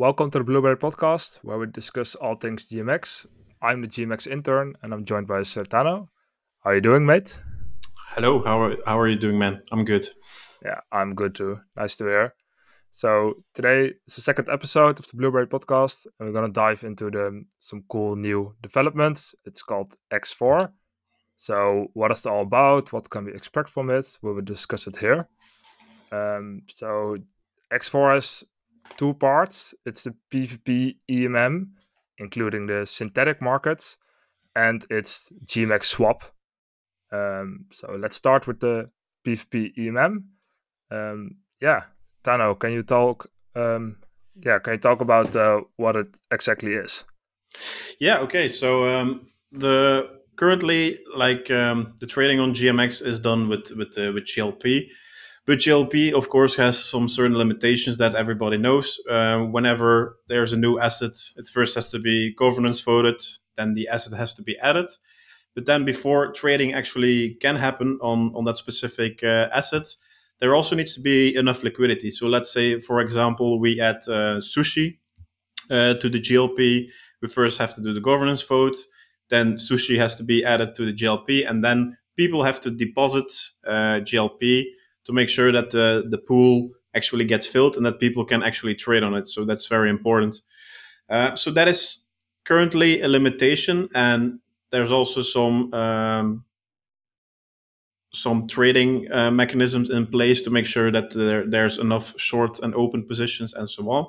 Welcome to the Blueberry Podcast, where we discuss all things GMX. I'm the GMX intern, and I'm joined by Sertano. How are you doing, mate? Hello. How are How are you doing, man? I'm good. Yeah, I'm good too. Nice to hear. So today is the second episode of the Blueberry Podcast, and we're gonna dive into the some cool new developments. It's called X4. So what is it all about? What can we expect from it? We will discuss it here. Um, so X4 has two parts. It's the PvP AMM, including the synthetic markets, and it's GMX swap. Um, so let's start with the PvP AMM. Um, yeah, Tano, can you talk? Um, yeah, can you talk about uh, what it exactly is? Yeah. Okay. So um, the currently like um, the trading on GMX is done with with uh, with GLP but GLP, of course, has some certain limitations that everybody knows. Uh, whenever there's a new asset, it first has to be governance voted, then the asset has to be added. But then before trading actually can happen on, on that specific uh, asset, there also needs to be enough liquidity. So let's say, for example, we add uh, sushi uh, to the GLP. We first have to do the governance vote. Then sushi has to be added to the GLP. And then people have to deposit uh, GLP to make sure that the, the pool actually gets filled and that people can actually trade on it. So that's very important. Uh, so that is currently a limitation, and there's also some um, some trading uh, mechanisms in place to make sure that there, there's enough short and open positions and so on.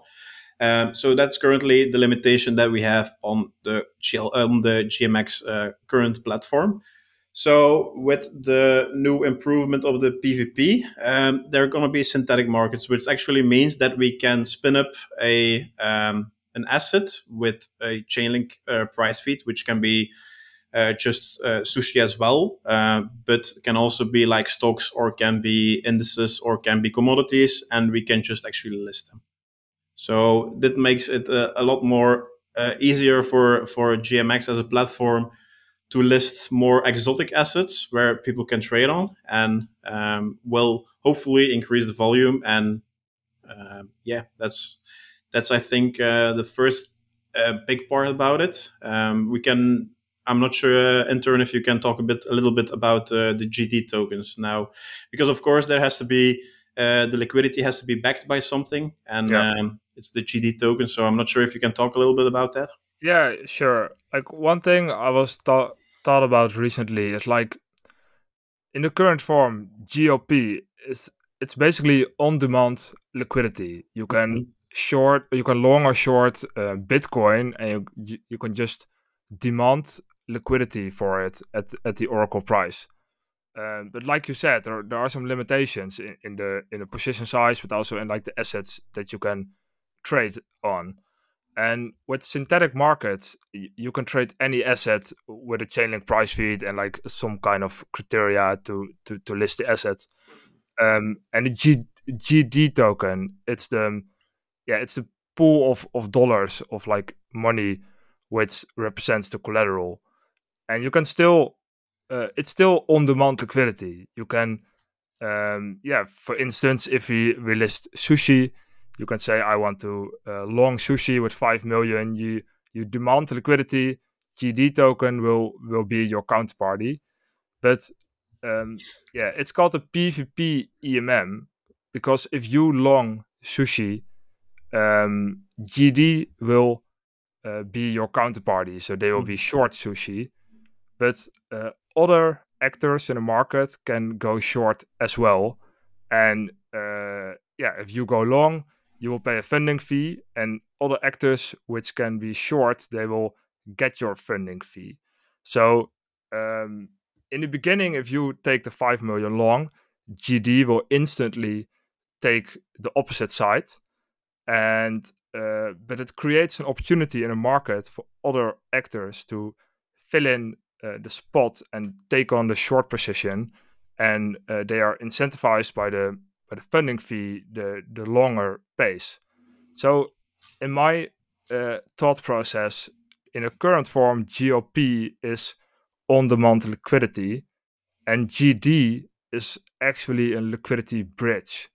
Um, so that's currently the limitation that we have on the GL, um, the GMX uh, current platform. So with the new improvement of the PvP, um, there are going to be synthetic markets, which actually means that we can spin up a um, an asset with a Chainlink uh, price feed, which can be uh, just uh, sushi as well, uh, but can also be like stocks or can be indices or can be commodities, and we can just actually list them. So that makes it a, a lot more uh, easier for for GMX as a platform to list more exotic assets where people can trade on and um, will hopefully increase the volume and uh, yeah that's that's i think uh, the first uh, big part about it um, we can i'm not sure uh, intern if you can talk a bit a little bit about uh, the gd tokens now because of course there has to be uh, the liquidity has to be backed by something and yeah. um, it's the gd token so i'm not sure if you can talk a little bit about that yeah, sure. Like one thing I was thought thought about recently is like in the current form, GLP is it's basically on-demand liquidity. You can mm-hmm. short, you can long or short uh, Bitcoin, and you you can just demand liquidity for it at at the Oracle price. Um, but like you said, there, there are some limitations in, in the in the position size, but also in like the assets that you can trade on. And with synthetic markets, you can trade any asset with a Chainlink price feed and like some kind of criteria to to, to list the asset. Um, and the G, GD token, it's the yeah, it's the pool of of dollars of like money which represents the collateral, and you can still uh, it's still on demand liquidity. You can um, yeah, for instance, if we, we list sushi you can say I want to uh, long sushi with five million. You you demand liquidity. GD token will will be your counterparty, but um, yeah, it's called a PvP AMM because if you long sushi, um, GD will uh, be your counterparty, so they will be mm-hmm. short sushi, but uh, other actors in the market can go short as well, and uh, yeah, if you go long, you will pay a funding fee, and other actors which can be short, they will get your funding fee. So um, in the beginning, if you take the five million long, GD will instantly take the opposite side, and uh, but it creates an opportunity in a market for other actors to fill in uh, the spot and take on the short position, and uh, they are incentivized by the by the funding fee, the the longer pace. So, in my uh, thought process, in a current form, GLP is on-demand liquidity, and GD is actually a liquidity bridge,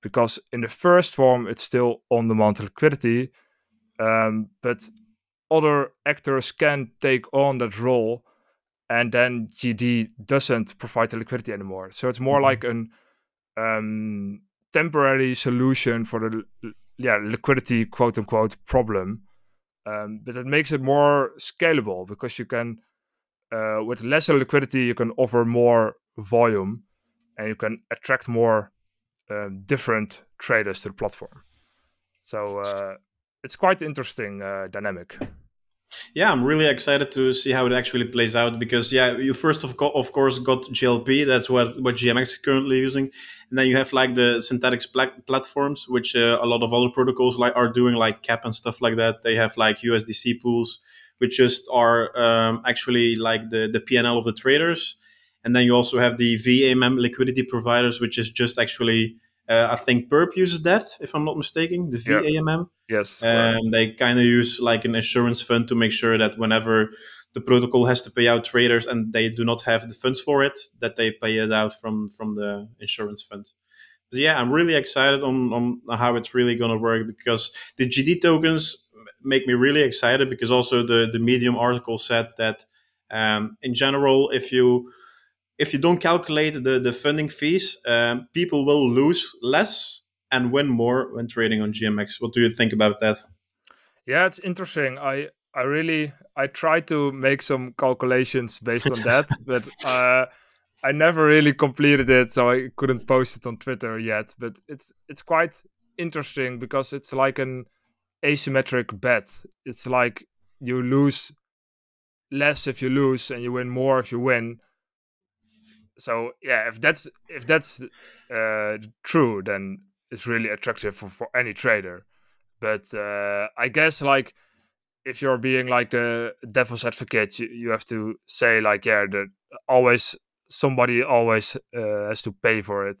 because in the first form it's still on-demand liquidity, um, but other actors can take on that role, and then GD doesn't provide the liquidity anymore. So it's more mm-hmm. like an um, temporary solution for the yeah liquidity quote unquote problem, um, but it makes it more scalable because you can uh, with lesser liquidity you can offer more volume and you can attract more um, different traders to the platform. So uh, it's quite interesting uh, dynamic. Yeah, I'm really excited to see how it actually plays out because yeah, you first of, co- of course got GLP. That's what what GMX is currently using, and then you have like the synthetics pla- platforms, which uh, a lot of other protocols like are doing, like Cap and stuff like that. They have like USDC pools, which just are um, actually like the the PNL of the traders, and then you also have the VAMM liquidity providers, which is just actually uh, I think Perp uses that, if I'm not mistaken, the VAMM. Yes. Um, they kind of use like an insurance fund to make sure that whenever the protocol has to pay out traders and they do not have the funds for it, that they pay it out from from the insurance fund. So yeah, I'm really excited on, on how it's really going to work because the GD tokens make me really excited because also the, the Medium article said that um, in general, if you if you don't calculate the, the funding fees, um, people will lose less and win more when trading on GMX. What do you think about that? Yeah, it's interesting. I I really I tried to make some calculations based on that, but uh, I never really completed it, so I couldn't post it on Twitter yet. But it's it's quite interesting because it's like an asymmetric bet. It's like you lose less if you lose, and you win more if you win so yeah, if that's if that's uh, true, then it's really attractive for, for any trader. But uh, I guess like if you're being like the devil's advocate, you, you have to say like yeah, that always somebody always uh, has to pay for it.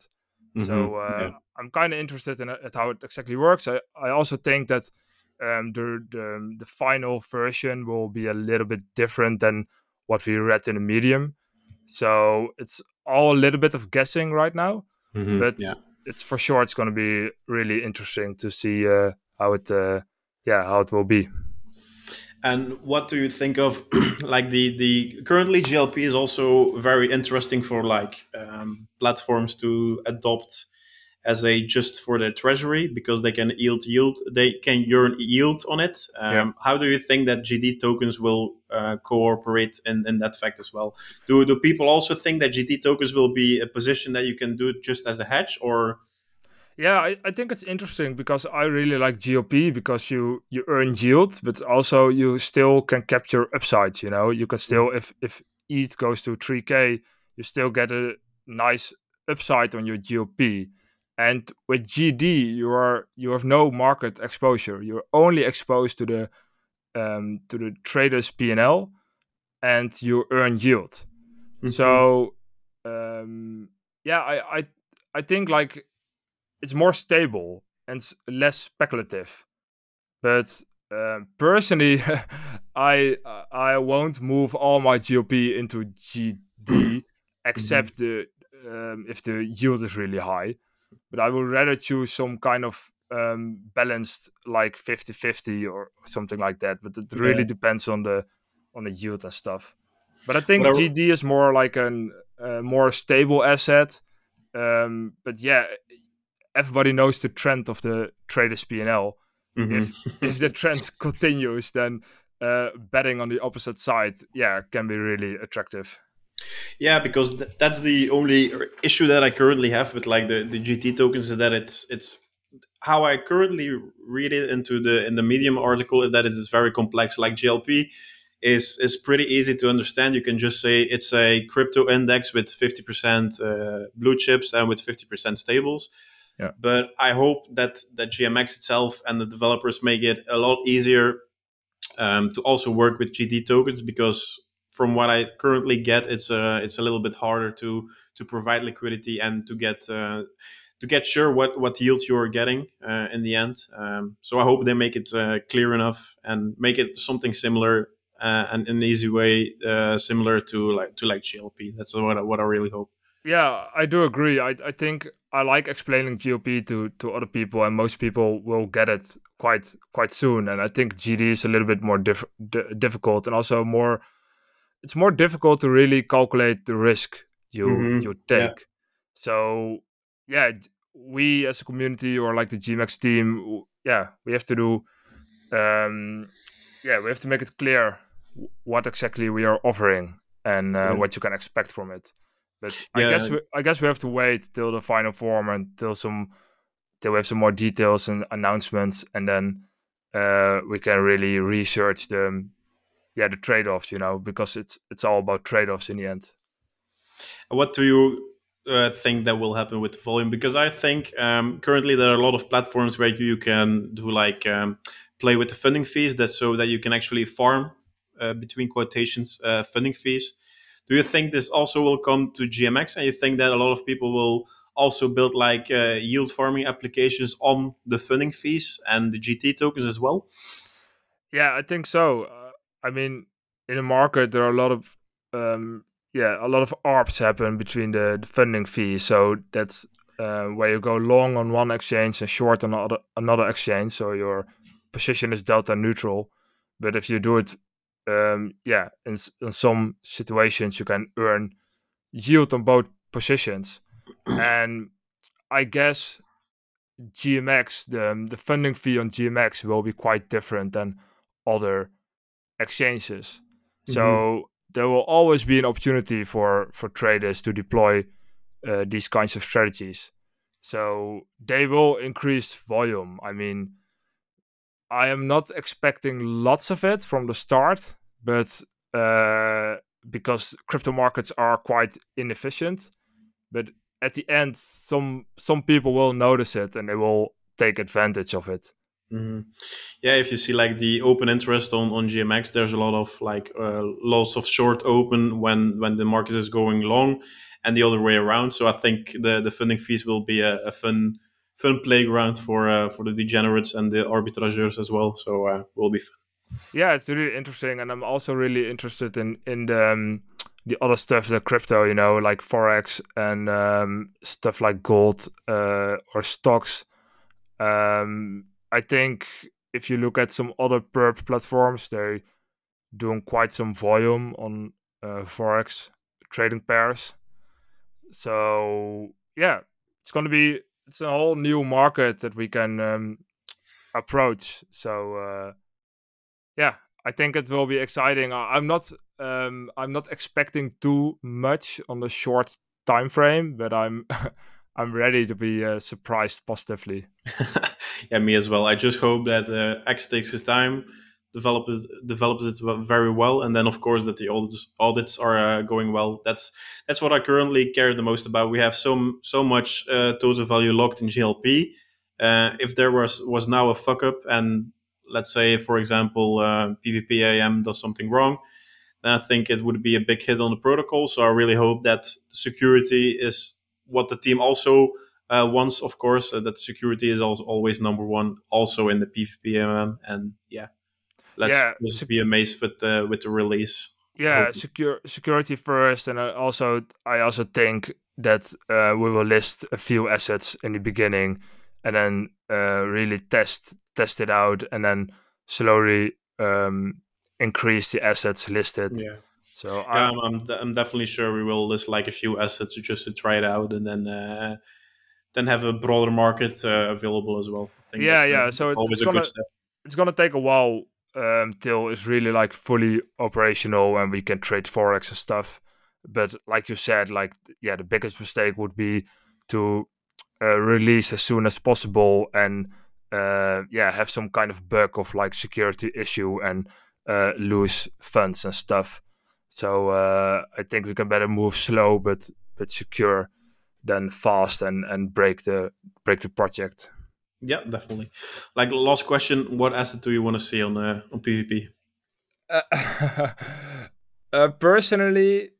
Mm-hmm. So uh, yeah. I'm kind of interested in at how it exactly works. I, I also think that um, the, the the final version will be a little bit different than what we read in the medium. So it's all a little bit of guessing right now, mm-hmm, but yeah. it's for sure it's going to be really interesting to see uh, how it, uh, yeah, how it will be. And what do you think of like the the currently GLP is also very interesting for like um, platforms to adopt as a just for their treasury because they can yield yield they can earn yield on it. Um, yeah. how do you think that gd tokens will uh, cooperate in, in that fact as well? Do do people also think that gd tokens will be a position that you can do just as a hedge or? Yeah I, I think it's interesting because i really like GLP because you you earn yield but also you still can capture upsides you know? You can still if if ETH goes to 3k you still get a nice upside on your GLP and with GD, you are you have no market exposure. You're only exposed to the um, to the trader's PL, and you earn yield. Mm-hmm. So um, yeah, I, I I think like it's more stable and less speculative. But um, personally, I I won't move all my GLP into GD except mm-hmm. the, um, if the yield is really high but I would rather choose some kind of um, balanced like 50-50 or something like that. But it really yeah. depends on the on the yield and stuff. But I think GD is more like a uh, more stable asset. Um, but yeah, everybody knows the trend of the traders PL. Mm-hmm. If if the trend continues, then uh, betting on the opposite side, yeah, can be really attractive. Yeah, because th- that's the only issue that I currently have with like the, the GD tokens is that it's it's how I currently read it into the in the Medium article that is very complex. Like GLP is is pretty easy to understand. You can just say it's a crypto index with fifty percent uh, blue chips and with fifty percent stables. Yeah. But I hope that that GMX itself and the developers make it a lot easier um, to also work with GD tokens because from what I currently get, it's a uh, it's a little bit harder to to provide liquidity and to get uh, to get sure what what yield you're getting uh, in the end. Um, so I hope they make it uh, clear enough and make it something similar uh, and an easy way, uh, similar to like to like GLP. That's what I, what I really hope. Yeah, I do agree. I I think I like explaining GLP to to other people, and most people will get it quite quite soon. And I think GD is a little bit more diff- d- difficult, and also more. It's more difficult to really calculate the risk you Mhm, you yeah. take. So yeah, we as a community or like the GMX team, yeah, we have to do. Um, yeah, we have to make it clear what exactly we are offering and uh, Yeah. what you can expect from it. But I guess we, I guess we have to wait till the final form until some till we have some more details and announcements, and then uh, we can really research the yeah the trade offs. You know, because it's it's all about trade offs in the end. What do you uh, think that will happen with the volume? Because I think um, currently there are a lot of platforms where you can do like um, play with the funding fees, that so that you can actually farm uh, between quotations uh, funding fees. Do you think this also will come to GMX, and you think that a lot of people will also build like uh, yield farming applications on the funding fees and the GD tokens as well? Yeah, I think so. I mean, in the market, there are a lot of um, yeah, a lot of arbs happen between the, the funding fees. So that's uh, where you go long on one exchange and short on another another exchange. So your position is delta neutral. But if you do it, um, yeah, in, in some situations you can earn yield on both positions, and I guess GMX the the funding fee on GMX will be quite different than other exchanges. So there will always be an opportunity for for traders to deploy uh, these kinds of strategies. So they will increase volume. I mean, I am not expecting lots of it from the start, but uh, because crypto markets are quite inefficient, but at the end, some some people will notice it and they will take advantage of it. Hmm Yeah, if you see like the open interest on, on GMX, there's a lot of like uh, lots of short open when when the market is going long, and the other way around. So I think the the funding fees will be a, a fun fun playground for uh, for the degenerates and the arbitrageurs as well. So uh, will be fun. yeah it's really interesting and i'm also really interested in in the um, the other stuff the crypto you know like forex and um, stuff like gold uh, or stocks um, i think if you look at some other perp platforms they're doing quite some volume on uh, forex trading pairs so yeah it's going to be it's a whole new market that we can um, approach so uh, yeah, I think it will be exciting. I'm not um, I'm not expecting too much on the short time frame, but I'm I'm ready to be uh, surprised positively. yeah, me as well. I just hope that uh, X takes his time, develop it, develops it very well, and then of course that the audits audits are uh, going well. That's that's what I currently care the most about. We have so so much uh, total value locked in GLP. Uh, if there was was now a fuck up, and let's say for example uh, PvP AMM does something wrong, then I think it would be a big hit on the protocol. So I really hope that the security is what the team also uh, wants, of course, uh, that security is also always number one, also in the PvPMM. And yeah, let's Yeah, just be amazed with the with the release. Yeah, Hope- secure security first, and I also I also think that uh, we will list a few assets in the beginning, and then uh, really test test it out, and then slowly um, increase the assets listed. Yeah, So I'm, I'm, I'm, de- I'm definitely sure we will list like a few assets just to try it out, and then uh, then have a broader market uh, available as well. I think Yeah, yeah, so it's a gonna- good step. it's gonna take a while um, till it's really like fully operational and we can trade forex and stuff. But like you said, like yeah, the biggest mistake would be to uh, release as soon as possible and uh, yeah, have some kind of bug of like security issue and uh, lose funds and stuff. So uh, I think we can better move slow but but secure than fast and and break the break the project. Yeah, definitely. Like last question, what asset do you want to see on uh, on PvP? Uh, uh, personally,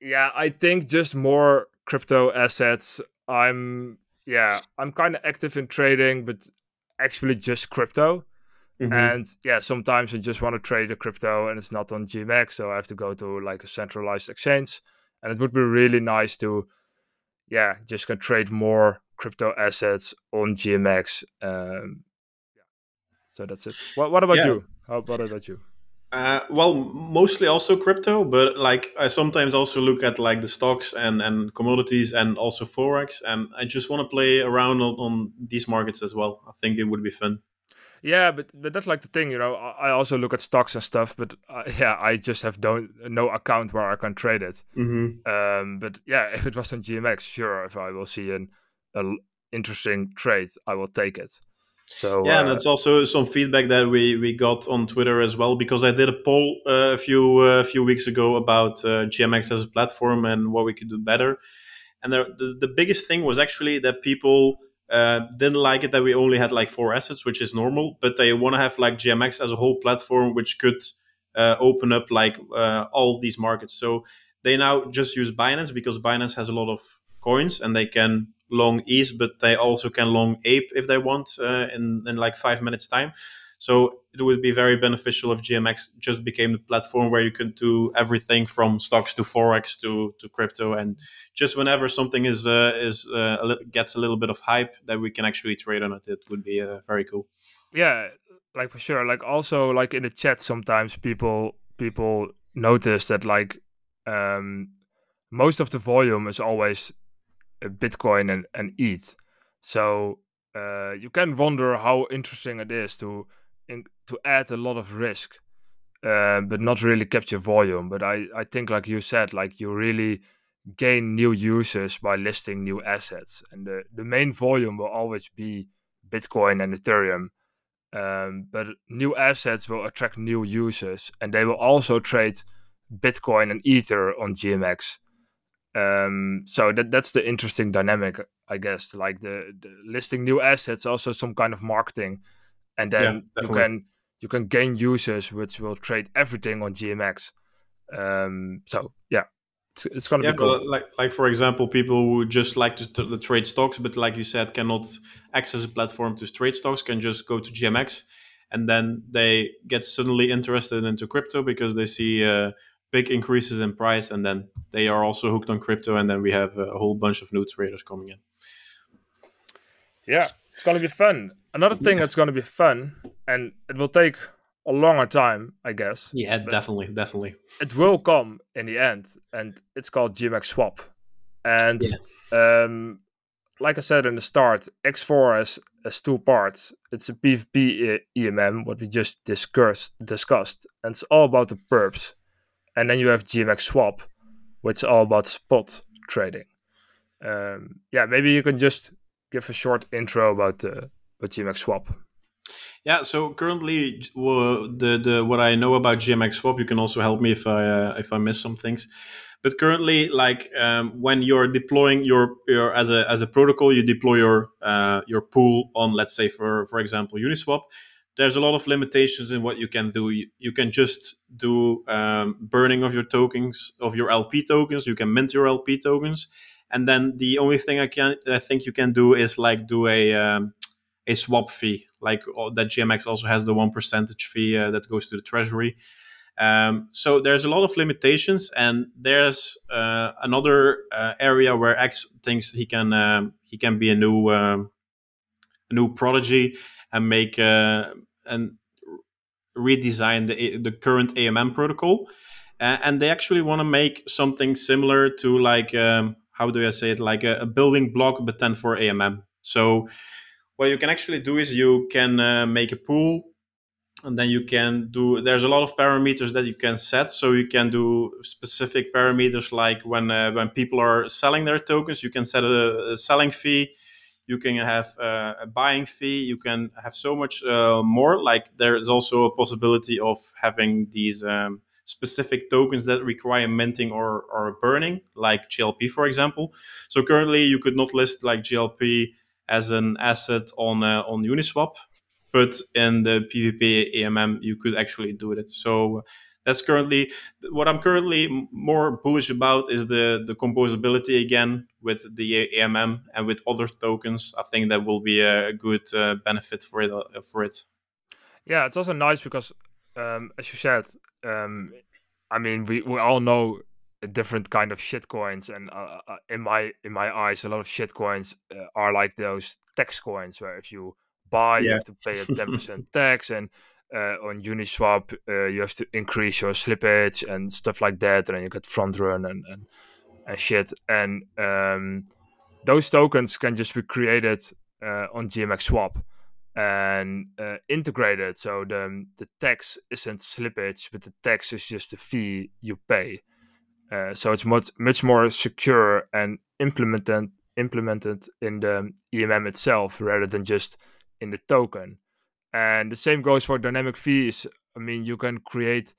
yeah, I think just more crypto assets. I'm yeah, I'm kind of active in trading, but actually just crypto. Mhm. And yeah, sometimes I just want to trade a crypto and it's not on GMX, so I have to go to like a centralized exchange. And it would be really nice to yeah, just can trade more crypto assets on GMX. Um, yeah. So that's it. What, what about yeah. you? How what about you? Uh, well, mostly also crypto, but like I sometimes also look at like the stocks and, and commodities and also forex, and I just want to play around on, on these markets as well. I think it would be fun. Yeah, but but that's like the thing, you know. I also look at stocks and stuff, but uh, yeah, I just have don't no account where I can trade it. Mm-hmm. Um, but yeah, if it was on GMX, sure, if I will see an, an interesting trade, I will take it. So yeah, uh, and that's also some feedback that we we got on Twitter as well because I did a poll uh, a few uh, a few weeks ago about uh, GMX as a platform and what we could do better. And the the, the biggest thing was actually that people uh, didn't like it that we only had like four assets, which is normal, but they want to have like GMX as a whole platform, which could uh, open up like all these markets. So they now just use Binance because Binance has a lot of coins and they can long ETH, but they also can long ape if they want uh, in in like five minutes time. So it would be very beneficial if GMX just became the platform where you can do everything from stocks to forex to to crypto, and just whenever something is uh, is uh, gets a little bit of hype, that we can actually trade on it. It would be uh, very cool. Yeah, like for sure. Like also like in the chat, sometimes people people notice that like um, most of the volume is always Bitcoin and, and ETH. So uh, you can wonder how interesting it is to to add a lot of risk, uh, but not really capture volume. But I, I think, like you said, like you really gain new users by listing new assets, and the, the main volume will always be Bitcoin and Ethereum. Um, but new assets will attract new users, and they will also trade Bitcoin and Ether on GMX. Um, so that that's the interesting dynamic, I guess. Like the, the listing new assets, also some kind of marketing, and then yeah, you can you can gain users which will trade everything on GMX. Um, so yeah, it's, it's gonna yeah, be cool. Like like for example, people who just like to, to trade stocks, but like you said, cannot access a platform to trade stocks, can just go to GMX, and then they get suddenly interested into crypto because they see. Uh, big increases in price, and then they are also hooked on crypto, and then we have a whole bunch of new traders coming in. Yeah, it's gonna be fun. Another thing that's gonna be fun, and it will take a longer time, I guess. Yeah, definitely, definitely. It will come in the end, and it's called GMX Swap. And yeah. um, like I said in the start, X4 has, has two parts. It's a PvP AMM, what we just discussed, discussed, and it's all about the perps. And then you have GMX Swap, which is all about spot trading. Um, yeah, maybe you can just give a short intro about uh, about GMX Swap. Yeah, so currently, the the what I know about GMX Swap, you can also help me if I uh, if I miss some things. But currently, like um, when you're deploying your your as a as a protocol, you deploy your uh, your pool on, let's say for for example, Uniswap there's a lot of limitations in what you can do. You, you can just do um, burning of your tokens, of your LP tokens. You can mint your LP tokens, and then the only thing I can I think you can do is like do a um, a swap fee, like uh, that GMX also has the one percentage fee uh, that goes to the treasury. Um, so there's a lot of limitations, and there's uh, another uh, area where X thinks he can um, he can be a new um, a new prodigy and make uh, and redesign the the current AMM protocol. And they actually want to make something similar to like um, how do I say it like a, a, building block, but then for AMM. So what you can actually do is you can uh, make a pool and then you can do there's a lot of parameters that you can set. So you can do specific parameters like when uh, when people are selling their tokens you can set a, a selling fee. You can have uh, a buying fee. You can have so much uh, more. Like there is also a possibility of having these um, specific tokens that require minting or, or burning like glp for example. So currently you could not list like glp as an asset on uh, on uniswap but in the pvp amm you could actually do it so that's currently what I'm currently more bullish about is the the composability again with the AMM and with other tokens. I think that will be a good uh, benefit for it uh, for it. Yeah, it's also nice because, um, as you said, um, I mean, we, we all know different kind of shit coins, and uh, uh, in my in my eyes, a lot of shit coins uh, are like those tax coins, where if you buy, yeah. you have to pay a ten percent tax, and uh, on Uniswap, uh, you have to increase your slippage and stuff like that, and then you get front run and and, and shit. And um, those tokens can just be created uh, on GMX Swap and uh, integrated. So the the tax isn't slippage, but the tax is just the fee you pay. Uh, so it's much much more secure and implemented implemented in the AMM itself rather than just in the token. And the same goes for dynamic fees. I mean, you can create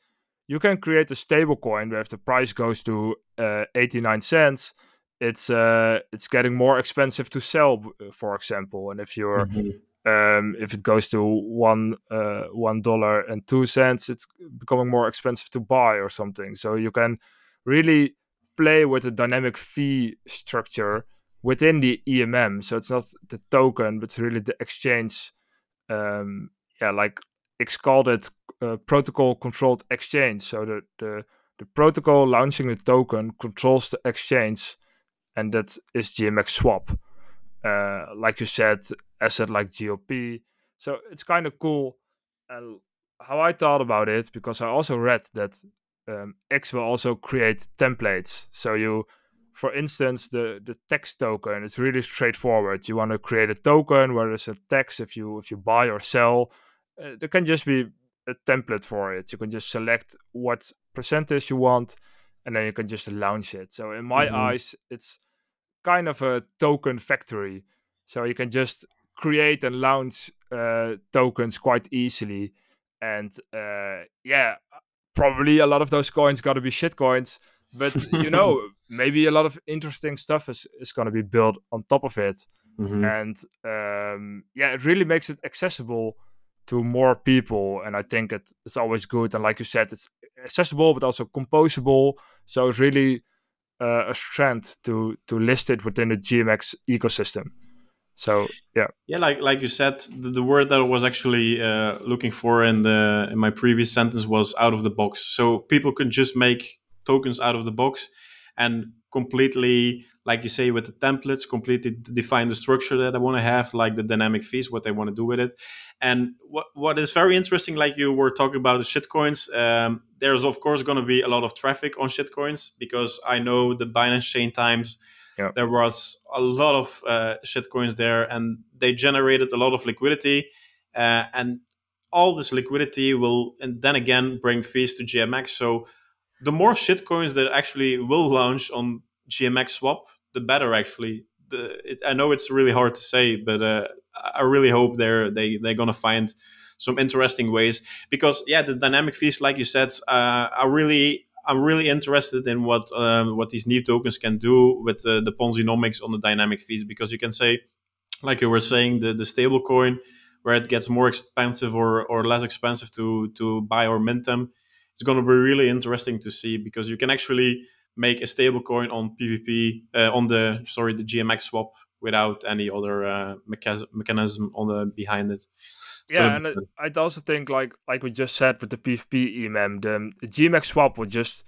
you can create a stable coin where if the price goes to uh, 89 cents, it's uh, it's getting more expensive to sell, for example. And if you're mm-hmm. um, if it goes to one uh, one dollar and two cents, it's becoming more expensive to buy or something. So you can really play with the dynamic fee structure within the AMM. So it's not the token, but it's really the exchange um, yeah, like it's called it uh, protocol controlled exchange. So the, the the protocol launching the token controls the exchange, and that is GMX Swap. Uh, like you said, asset like GLP. So it's kind of cool. And how I thought about it, because I also read that um, X will also create templates. So you for instance, the the tax token it's really straightforward. You want to create a token where there's a tax if you if you buy or sell. Uh, there can just be a template for it. You can just select what percentage you want, and then you can just launch it. So in my mm-hmm. eyes, it's kind of a token factory. So you can just create and launch uh, tokens quite easily. And uh, yeah, probably a lot of those coins got to be shit coins but you know maybe a lot of interesting stuff is, is going to be built on top of it. Mm-hmm. and um, yeah it really makes it accessible to more people and i think it, it's always good and like you said it's accessible but also composable. So it's really uh, a strength to to list it within the gmx ecosystem so yeah. Yeah like like you said the, the word that i was actually uh, looking for in the in my previous sentence was out of the box. So people can just make tokens out of the box and completely like you say with the templates completely define the structure that i want to have like the dynamic fees what they want to do with it. And what what is very interesting like you were talking about the shitcoins um, there's of course going to be a lot of traffic on shitcoins because i know the binance chain times yep. there was a lot of uh, shitcoins there and they generated a lot of liquidity uh, and all this liquidity will and then again bring fees to gmx so the more shitcoins that actually will launch on GMX Swap, the better. Actually, the, it, I know it's really hard to say, but uh, I really hope they're they they're gonna find some interesting ways because yeah, the dynamic fees, like you said, uh, are really I'm really interested in what um, what these new tokens can do with uh, the Ponzinomics on the dynamic fees because you can say, like you were saying, the the stable coin where it gets more expensive or, or less expensive to to buy or mint them it's going to be really interesting to see because you can actually make a stable coin on PVP uh, on the sorry the GMX swap without any other uh, mechanism on the behind it. Yeah, and I also think like like we just said with the PvP AMM, the, GMX swap will just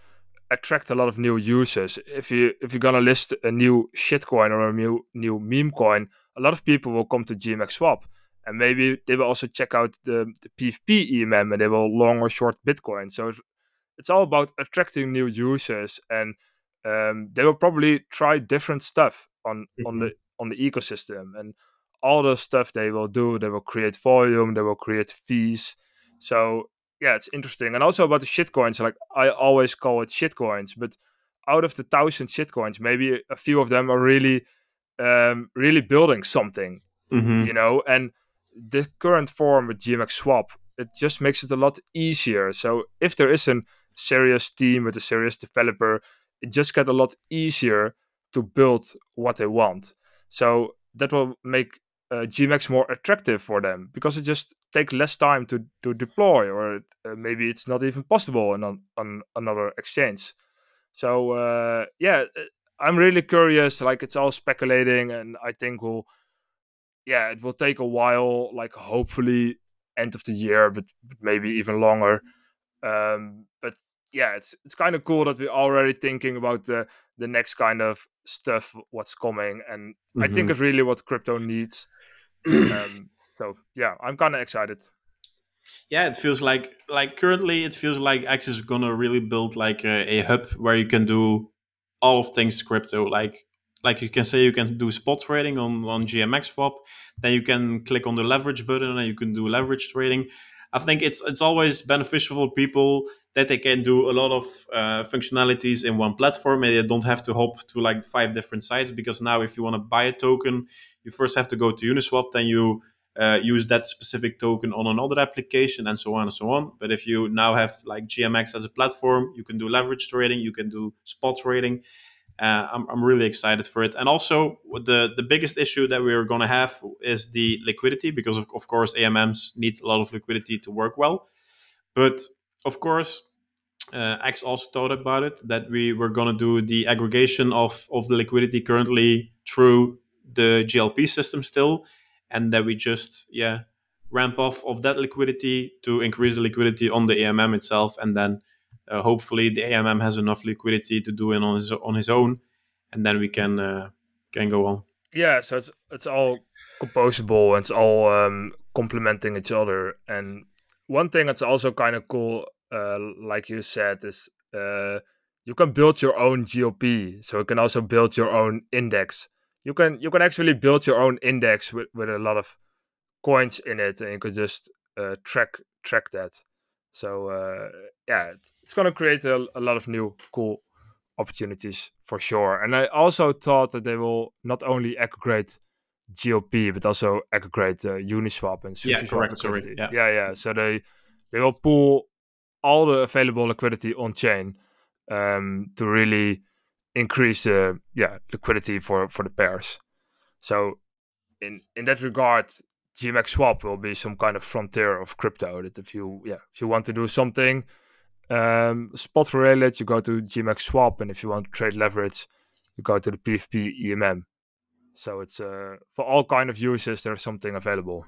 attract a lot of new users. If you if you're gonna list a new shitcoin or a new new meme coin, a lot of people will come to GMX swap and maybe they will also check out the, the PvP AMM and they will long or short Bitcoin. So it's, it's all about attracting new users, and um, they will probably try different stuff on mm-hmm. on the on the ecosystem and all the stuff they will do. They will create volume, they will create fees. So yeah, it's interesting. And also about the shitcoins, like I always call it shitcoins, but out of the thousand shitcoins, maybe a few of them are really, um, really building something, mm-hmm. you know, and the current form with GMX Swap, it just makes it a lot easier. So if there is a serious team with a serious developer, it just get a lot easier to build what they want. So that will make uh, GMX more attractive for them because it just takes less time to, to deploy, or uh, maybe it's not even possible on, on another exchange. So uh, yeah, uh, I'm really curious. Like it's all speculating, and I think we'll yeah, it will take a while. Like hopefully end of the year, but, but maybe even longer. Um, but yeah, it's it's kind of cool that we're already thinking about the the next kind of stuff, what's coming, and mm-hmm. I think mm-hmm. it's really what crypto needs. Um, so yeah, I'm kind of excited. Yeah, it feels like like currently it feels like X is gonna really build like a, a hub where you can do all of things crypto. Like like you can say you can do spot trading on on GMX swap, then you can click on the leverage button and you can do leverage trading. I think it's it's always beneficial for people that they can do a lot of uh, functionalities in one platform and they don't have to hop to like five different sites because now if you want to buy a token you first have to go to uniswap then you uh, use that specific token on another application and so on and so on. But if you now have like gmx as a platform you can do leverage trading you can do spot trading uh, I'm, I'm really excited for it. And also the the biggest issue that we're going to have is the liquidity because of, of course amms need a lot of liquidity to work well. But of course, uh, X also thought about it that we were going to do the aggregation of, of the liquidity currently through the GLP system still, and that we just yeah ramp off of that liquidity to increase the liquidity on the AMM itself, and then uh, hopefully the AMM has enough liquidity to do it on his on his own, and then we can uh, can go on. Yeah, so it's it's all composable and it's all um, complementing each other. And one thing that's also kind of cool uh, like you said, is uh, you can build your own GLP, so you can also build your own index. You can you can actually build your own index with, with a lot of coins in it, and you can just uh, track track that. So uh, yeah, it's, it's gonna create a, a lot of new cool opportunities for sure. And I also thought that they will not only aggregate GLP but also aggregate uh, Uniswap and SushiSwap. Yeah, correct. Sorry. Yeah. yeah, yeah. So they they will pull all the available liquidity on chain um, to really increase the yeah liquidity for for the pairs. So in in that regard, GMX swap will be some kind of frontier of crypto. That if you yeah if you want to do something um, spot related, you go to GMX swap, and if you want to trade leverage, you go to the PvP AMM. So it's uh, for all kind of users. There's something available.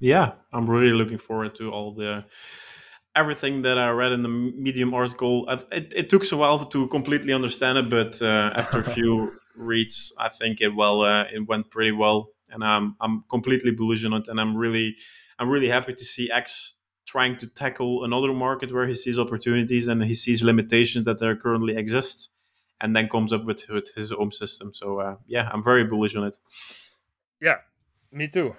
Yeah, I'm really looking forward to all the everything that I read in the Medium article. It, it took a while to completely understand it, but uh, after a few reads, I think it well uh, it went pretty well, and I'm I'm completely bullish on it, and I'm really I'm really happy to see X trying to tackle another market where he sees opportunities and he sees limitations that there currently exist, and then comes up with, with his own system. So uh, yeah, I'm very bullish on it. Yeah, me too.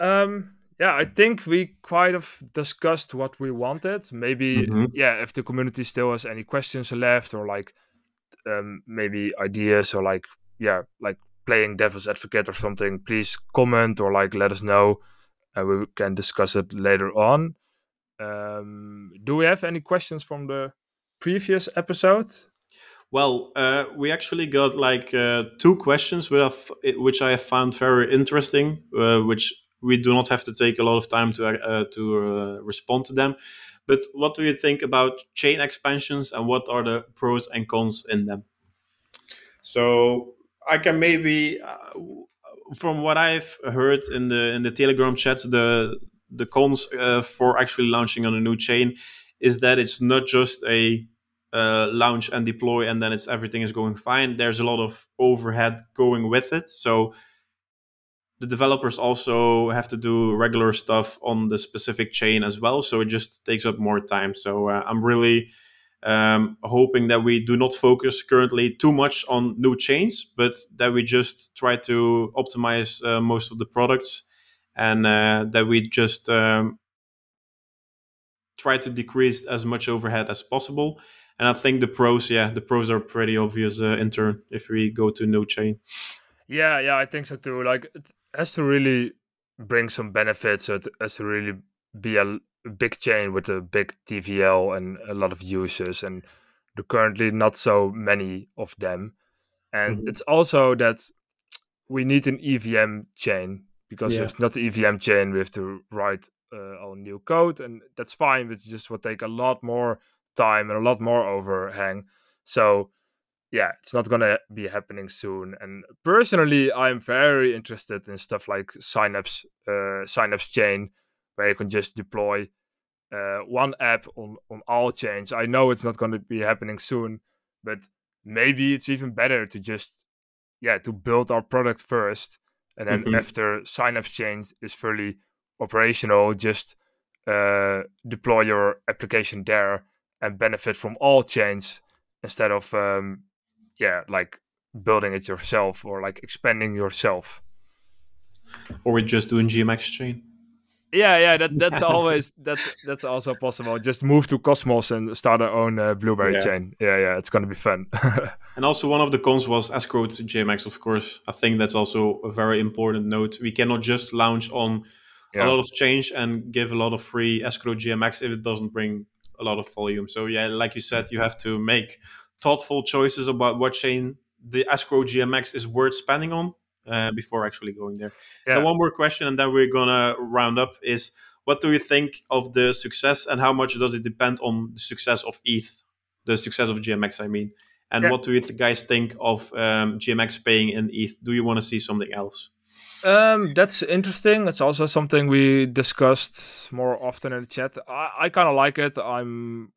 Um, yeah, I think we quite of discussed what we wanted. Maybe, mm-hmm. yeah, if the community still has any questions left or like um, maybe ideas or like, yeah, like playing devil's advocate or something, please comment or like let us know and we can discuss it later on. Um, do we have any questions from the previous episode? Well, uh, we actually got like uh, two questions which I have found very interesting, uh, which we do not have to take a lot of time to uh, to uh, respond to them. But what do you think about chain expansions and what are the pros and cons in them? So I can maybe, uh, from what I've heard in the in the Telegram chats, the the cons uh, for actually launching on a new chain is that it's not just a uh, launch and deploy and then it's everything is going fine. There's a lot of overhead going with it. So the developers also have to do regular stuff on the specific chain as well. So it just takes up more time. So uh, I'm really um, hoping that we do not focus currently too much on new chains, but that we just try to optimize uh, most of the products and uh, that we just um, try to decrease as much overhead as possible. And I think the pros, yeah, the pros are pretty obvious uh, in turn if we go to no chain. Yeah, yeah, I think so too. Like it has to really bring some benefits. It has to really be a, big chain with a big TVL and a lot of users, and there currently not so many of them. And mm-hmm. it's also that we need an EVM chain because yeah. if it's not the EVM chain, we have to write uh, all new code, and that's fine. But it just will take a lot more time and a lot more overhang. So yeah, it's not gonna be happening soon. And personally, I'm very interested in stuff like Synapse, uh, Synapse Chain, where you can just deploy uh, one app on on all chains. I know it's not going to be happening soon, but maybe it's even better to just yeah to build our product first, and then Mhm. after Synapse Chain is fully operational, just uh, deploy your application there and benefit from all chains instead of um, yeah like building it yourself or like expanding yourself. Or we're just doing GMX chain. Yeah, yeah, that that's always that's that's also possible. Just move to Cosmos and start our own uh, Blueberry Yeah. chain. Yeah, yeah, it's gonna be fun. And also, one of the cons was escrow to GMX, of course. I think that's also a very important note. We cannot just launch on Yeah. a lot of change and give a lot of free escrow GMX if it doesn't bring a lot of volume. So, yeah, like you said, you have to make thoughtful choices about what chain the escrow GMX is worth spending on uh, before actually going there. Yeah. And one more question, and then we're gonna round up is what do you think of the success and how much does it depend on the success of ETH, the success of GMX, I mean? And Yeah. what do you guys think of um, GMX paying in ETH? Do you want to see something else? Um, that's interesting. It's also something we discussed more often in the chat. I, I kind of like it. I'm,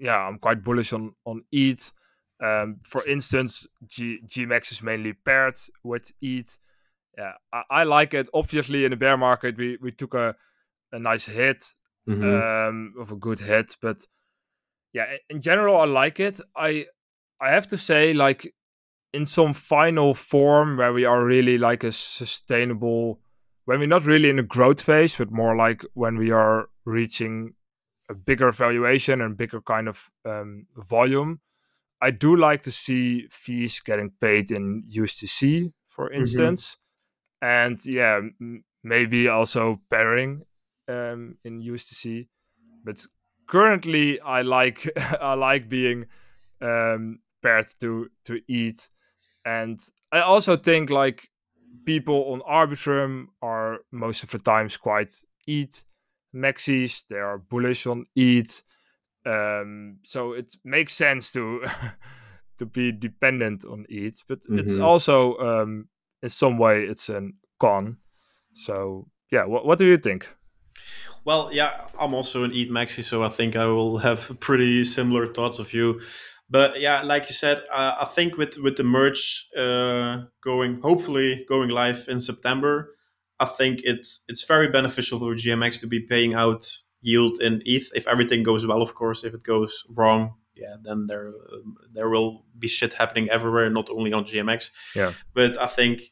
yeah, I'm quite bullish on on ETH. Um, for instance, G, GMX is mainly paired with ETH. Yeah, I, I like it. Obviously, in the bear market, we we took a a nice hit, um, of a good hit, but yeah, in general, I like it. I I have to say, like in some final form where we are really like a sustainable when we're not really in a growth phase but more like when we are reaching a bigger valuation and bigger kind of um, volume i do like to see fees getting paid in usdc for instance and yeah m- maybe also pairing um, in usdc but currently i like i like being um, paired to to ETH and I also think like people on Arbitrum are most of the times quite ETH maxis. They are bullish on ETH. Um, so it makes sense to to be dependent on ETH, but it's Mhm. also um, in some way it's a con. So yeah, what what do you think? Well, yeah, I'm also an ETH Maxi, so I think I will have pretty similar thoughts of you. But yeah, like you said, uh, I think with with the merge uh, going, hopefully going live in September, I think it's it's very beneficial for GMX to be paying out yield in ETH if everything goes well. Of course, if it goes wrong, yeah, then there um, there will be shit happening everywhere, not only on GMX. Yeah. But I think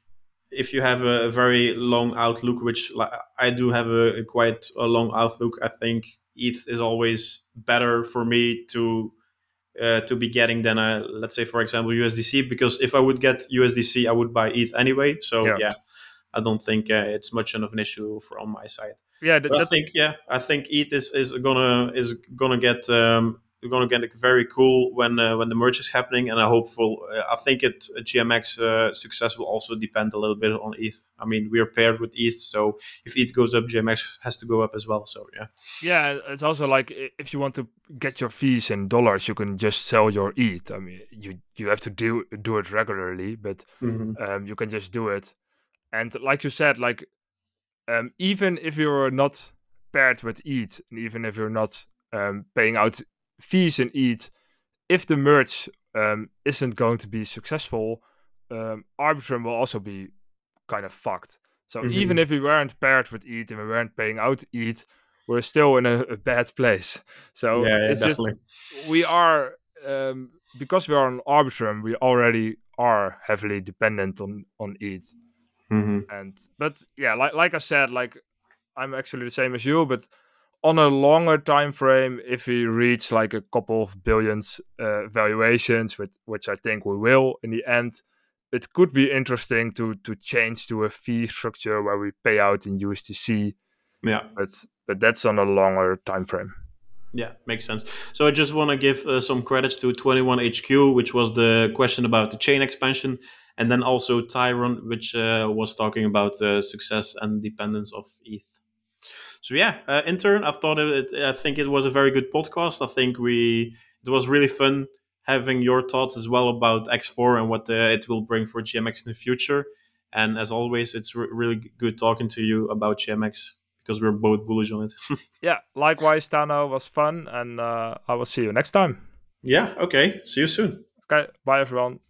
if you have a, very long outlook, which like, I do have a, a quite a long outlook, I think ETH is always better for me to uh, to be getting than a let's say for example USDC because if I would get USDC, I would buy ETH anyway. So Yeah. yeah, I don't think uh, it's much of an issue for on my side. Yeah, But I think yeah, I think ETH is, is gonna is gonna get um, gonna get very cool when uh, when the merge is happening, and I hopeful. Uh, I think it GMX uh, success will also depend a little bit on ETH. I mean, we are paired with ETH, so if ETH goes up, GMX has to go up as well. So yeah, yeah, it's also like if you want to get your fees in dollars, you can just sell your ETH. I mean, you you have to do do it regularly, but um, you can just do it. And like you said, like um, even if you're not paired with ETH, and even if you're not um, paying out fees in ETH, if the merge um, isn't going to be successful, um, Arbitrum will also be kind of fucked. So Mhm. even if we weren't paired with ETH and we weren't paying out ETH, we're still in a, a bad place. So yeah, yeah it's just we are um, because we are on Arbitrum, we already are heavily dependent on on ETH. Hmm And but yeah, like like I said, like I'm actually the same as you, but on a longer time frame, if we reach like a couple of billions uh, valuations, which which I think we will in the end, it could be interesting to to change to a fee structure where we pay out in USDC, Yeah. but but that's on a longer time frame. Yeah, makes sense. So I just want to give uh, some credits to 21HQ, which was the question about the chain expansion, and then also Tyron, which uh, was talking about the success and dependence of ETH. So yeah, uh, intern, I thought it. I think it was a very good podcast. I think we it was really fun having your thoughts as well about X4 and what uh, it will bring for GMX in the future. And as always, it's re- really good talking to you about GMX because we're both bullish on it. yeah, likewise, Tano was fun, and uh, I will see you next time. Yeah. Okay. See you soon. Okay. Bye, everyone.